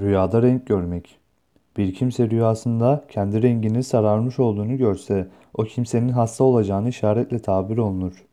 Rüyada renk görmek. Bir kimse rüyasında kendi renginin sararmış olduğunu görse, o kimsenin hasta olacağını işaretle tabir olunur.